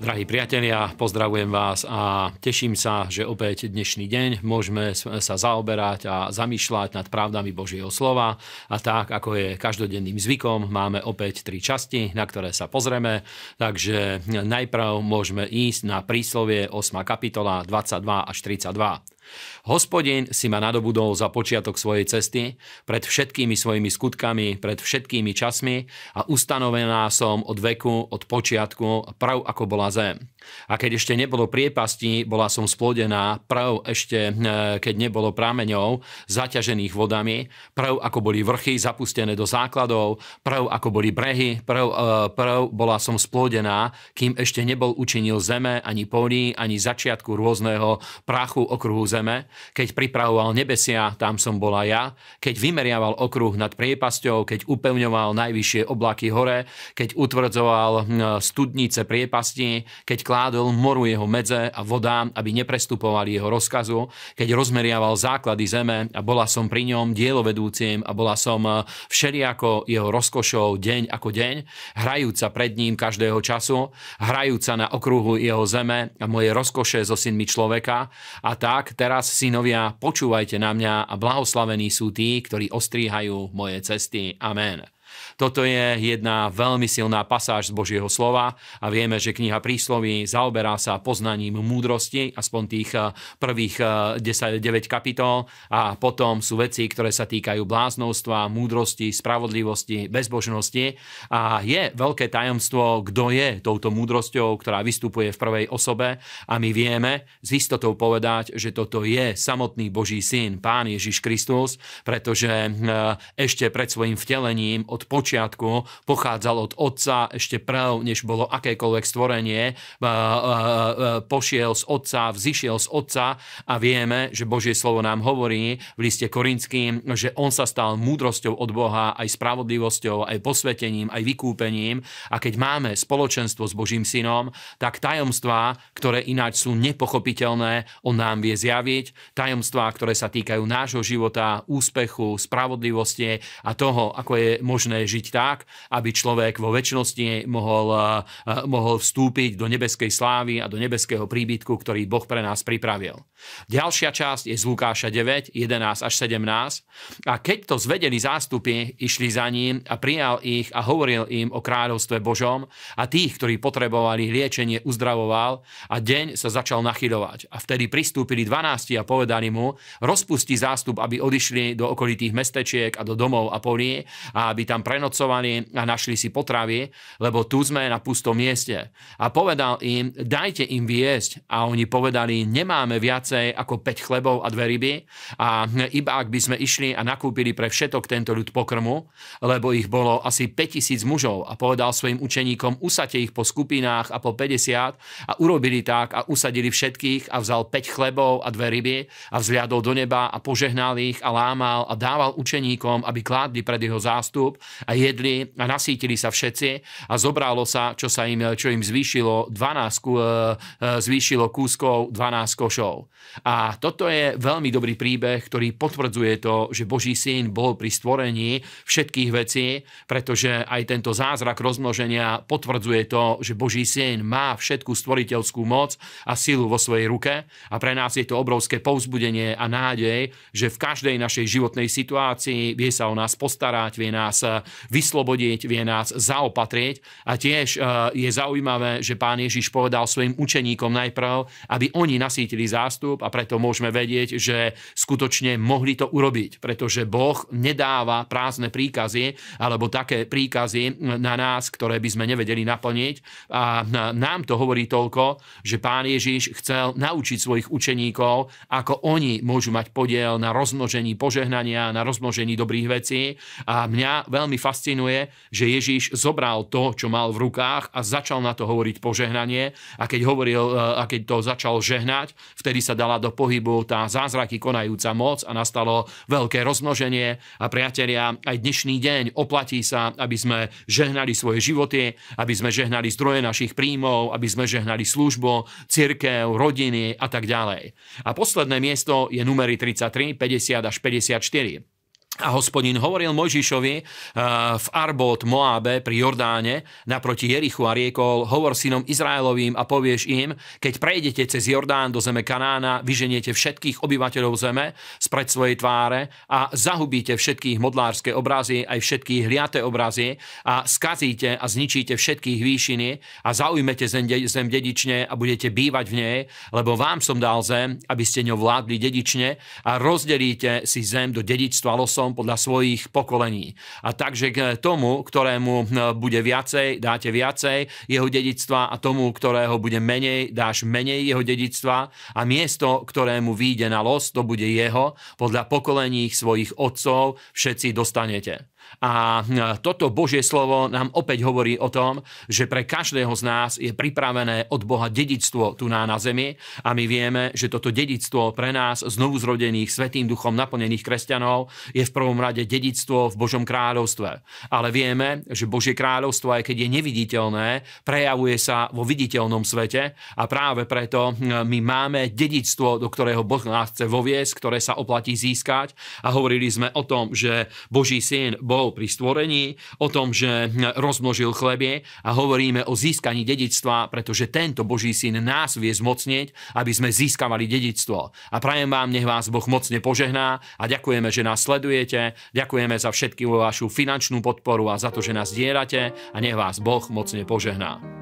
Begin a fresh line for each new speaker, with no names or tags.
Drahí priatelia, pozdravujem vás a teším sa, že opäť dnešný deň môžeme sa zaoberať a zamýšľať nad pravdami Božieho slova. A tak, ako je každodenným zvykom, máme opäť tri časti, na ktoré sa pozrieme. Takže najprv môžeme ísť na príslovie 8. kapitola 22 až 32. Hospodin si ma nadobudol za počiatok svojej cesty, pred všetkými svojimi skutkami, pred všetkými časmi a ustanovená som od veku, od počiatku, prav ako bola zem. A keď ešte nebolo priepasti, bola som splodená, prav ešte, e, keď nebolo prameňov, zaťažených vodami, prav ako boli vrchy zapustené do základov, prav ako boli brehy, prav, e, prav bola som splodená, kým ešte nebol učinil zeme, ani polí, ani začiatku rôzneho prachu okruhu zeme, keď pripravoval nebesia, tam som bola ja, keď vymeriaval okruh nad priepasťou, keď upevňoval najvyššie oblaky hore, keď utvrdzoval hm, studnice priepasti, keď kládol moru jeho medze a vodám, aby neprestupovali jeho rozkazu, keď rozmeriaval základy zeme a bola som pri ňom dielovedúcim a bola som hm, všeliako jeho rozkošou deň ako deň, hrajúca pred ním každého času, hrajúca na okruhu jeho zeme a moje rozkoše so synmi človeka. A tak teraz synovia, počúvajte na mňa a blahoslavení sú tí, ktorí ostríhajú moje cesty. Amen. Toto je jedna veľmi silná pasáž z Božieho slova a vieme, že kniha prísloví zaoberá sa poznaním múdrosti, aspoň tých eh, prvých 10, eh, 9 kapitol. A potom sú veci, ktoré sa týkajú bláznostva, múdrosti, spravodlivosti, bezbožnosti. A je veľké tajomstvo, kto je touto múdrosťou, ktorá vystupuje v prvej osobe. A my vieme s istotou povedať, že toto je samotný Boží syn, Pán Ježiš Kristus, pretože eh, ešte pred svojim vtelením od od počiatku pochádzal od otca ešte prv, než bolo akékoľvek stvorenie, pošiel z otca, vzýšiel z otca a vieme, že Božie slovo nám hovorí v liste Korinským, že on sa stal múdrosťou od Boha, aj spravodlivosťou, aj posvetením, aj vykúpením. A keď máme spoločenstvo s Božím synom, tak tajomstvá, ktoré ináč sú nepochopiteľné, on nám vie zjaviť, tajomstvá, ktoré sa týkajú nášho života, úspechu, spravodlivosti a toho, ako je možné možné žiť tak, aby človek vo väčšnosti mohol, mohol vstúpiť do nebeskej slávy a do nebeského príbytku, ktorý Boh pre nás pripravil. Ďalšia časť je z Lukáša 9, 11 až 17. A keď to zvedeli zástupy, išli za ním a prijal ich a hovoril im o kráľovstve Božom a tých, ktorí potrebovali liečenie, uzdravoval a deň sa začal nachyľovať. A vtedy pristúpili 12 a povedali mu, rozpusti zástup, aby odišli do okolitých mestečiek a do domov a polí a aby tam tam prenocovali a našli si potravy, lebo tu sme na pustom mieste. A povedal im, dajte im viesť. A oni povedali, nemáme viacej ako 5 chlebov a dve ryby a iba ak by sme išli a nakúpili pre všetok tento ľud pokrmu, lebo ich bolo asi 5000 mužov a povedal svojim učeníkom, usate ich po skupinách a po 50 a urobili tak a usadili všetkých a vzal 5 chlebov a dve ryby a vzliadol do neba a požehnal ich a lámal a dával učeníkom, aby kládli pred jeho zástup a jedli a nasítili sa všetci a zobralo sa, čo, sa im, čo im zvýšilo 12, e, e, zvýšilo kúskov 12 košov. A toto je veľmi dobrý príbeh, ktorý potvrdzuje to, že Boží syn bol pri stvorení všetkých vecí, pretože aj tento zázrak rozmnoženia potvrdzuje to, že Boží syn má všetku stvoriteľskú moc a silu vo svojej ruke a pre nás je to obrovské povzbudenie a nádej, že v každej našej životnej situácii vie sa o nás postarať, vie nás vyslobodiť, vie nás zaopatrieť. A tiež e, je zaujímavé, že pán Ježiš povedal svojim učeníkom najprv, aby oni nasítili zástup a preto môžeme vedieť, že skutočne mohli to urobiť, pretože Boh nedáva prázdne príkazy alebo také príkazy na nás, ktoré by sme nevedeli naplniť. A nám to hovorí toľko, že pán Ježiš chcel naučiť svojich učeníkov, ako oni môžu mať podiel na rozmnožení požehnania, na rozmnožení dobrých vecí. A mňa veľmi veľmi fascinuje, že Ježíš zobral to, čo mal v rukách a začal na to hovoriť požehnanie a keď, hovoril, e, a keď to začal žehnať, vtedy sa dala do pohybu tá zázraky konajúca moc a nastalo veľké rozmnoženie a priatelia, aj dnešný deň oplatí sa, aby sme žehnali svoje životy, aby sme žehnali zdroje našich príjmov, aby sme žehnali službu, cirkev, rodiny a tak ďalej. A posledné miesto je numery 33, 50 až 54. A hospodin hovoril Mojžišovi eh, v Arbot Moabe pri Jordáne naproti Jerichu a riekol, hovor synom Izraelovým a povieš im, keď prejdete cez Jordán do zeme Kanána, vyženiete všetkých obyvateľov zeme spred svojej tváre a zahubíte všetkých modlárske obrazy, aj všetkých hliaté obrazy a skazíte a zničíte všetkých výšiny a zaujmete zem, zem dedične a budete bývať v nej, lebo vám som dal zem, aby ste ňou vládli dedične a rozdelíte si zem do dedičstva losom Bohom podľa svojich pokolení. A takže k tomu, ktorému hm, bude viacej, dáte viacej jeho dedictva a tomu, ktorého bude menej, dáš menej jeho dedictva a miesto, ktorému výjde na los, to bude jeho, podľa pokolení svojich otcov všetci dostanete. A toto Božie slovo nám opäť hovorí o tom, že pre každého z nás je pripravené od Boha dedictvo tu na, na zemi. A my vieme, že toto dedictvo pre nás znovu zrodených Svetým duchom naplnených kresťanov je v prvom rade dedictvo v Božom kráľovstve. Ale vieme, že Božie kráľovstvo, aj keď je neviditeľné, prejavuje sa vo viditeľnom svete. A práve preto my máme dedictvo, do ktorého Boh nás chce voviesť, ktoré sa oplatí získať. A hovorili sme o tom, že Boží syn bol pri stvorení, o tom, že rozmnožil chlebie a hovoríme o získaní dedictva, pretože tento Boží syn nás vie zmocnieť, aby sme získavali dedictvo. A prajem vám, nech vás Boh mocne požehná a ďakujeme, že nás sledujete, ďakujeme za všetky vašu finančnú podporu a za to, že nás dielate a nech vás Boh mocne požehná.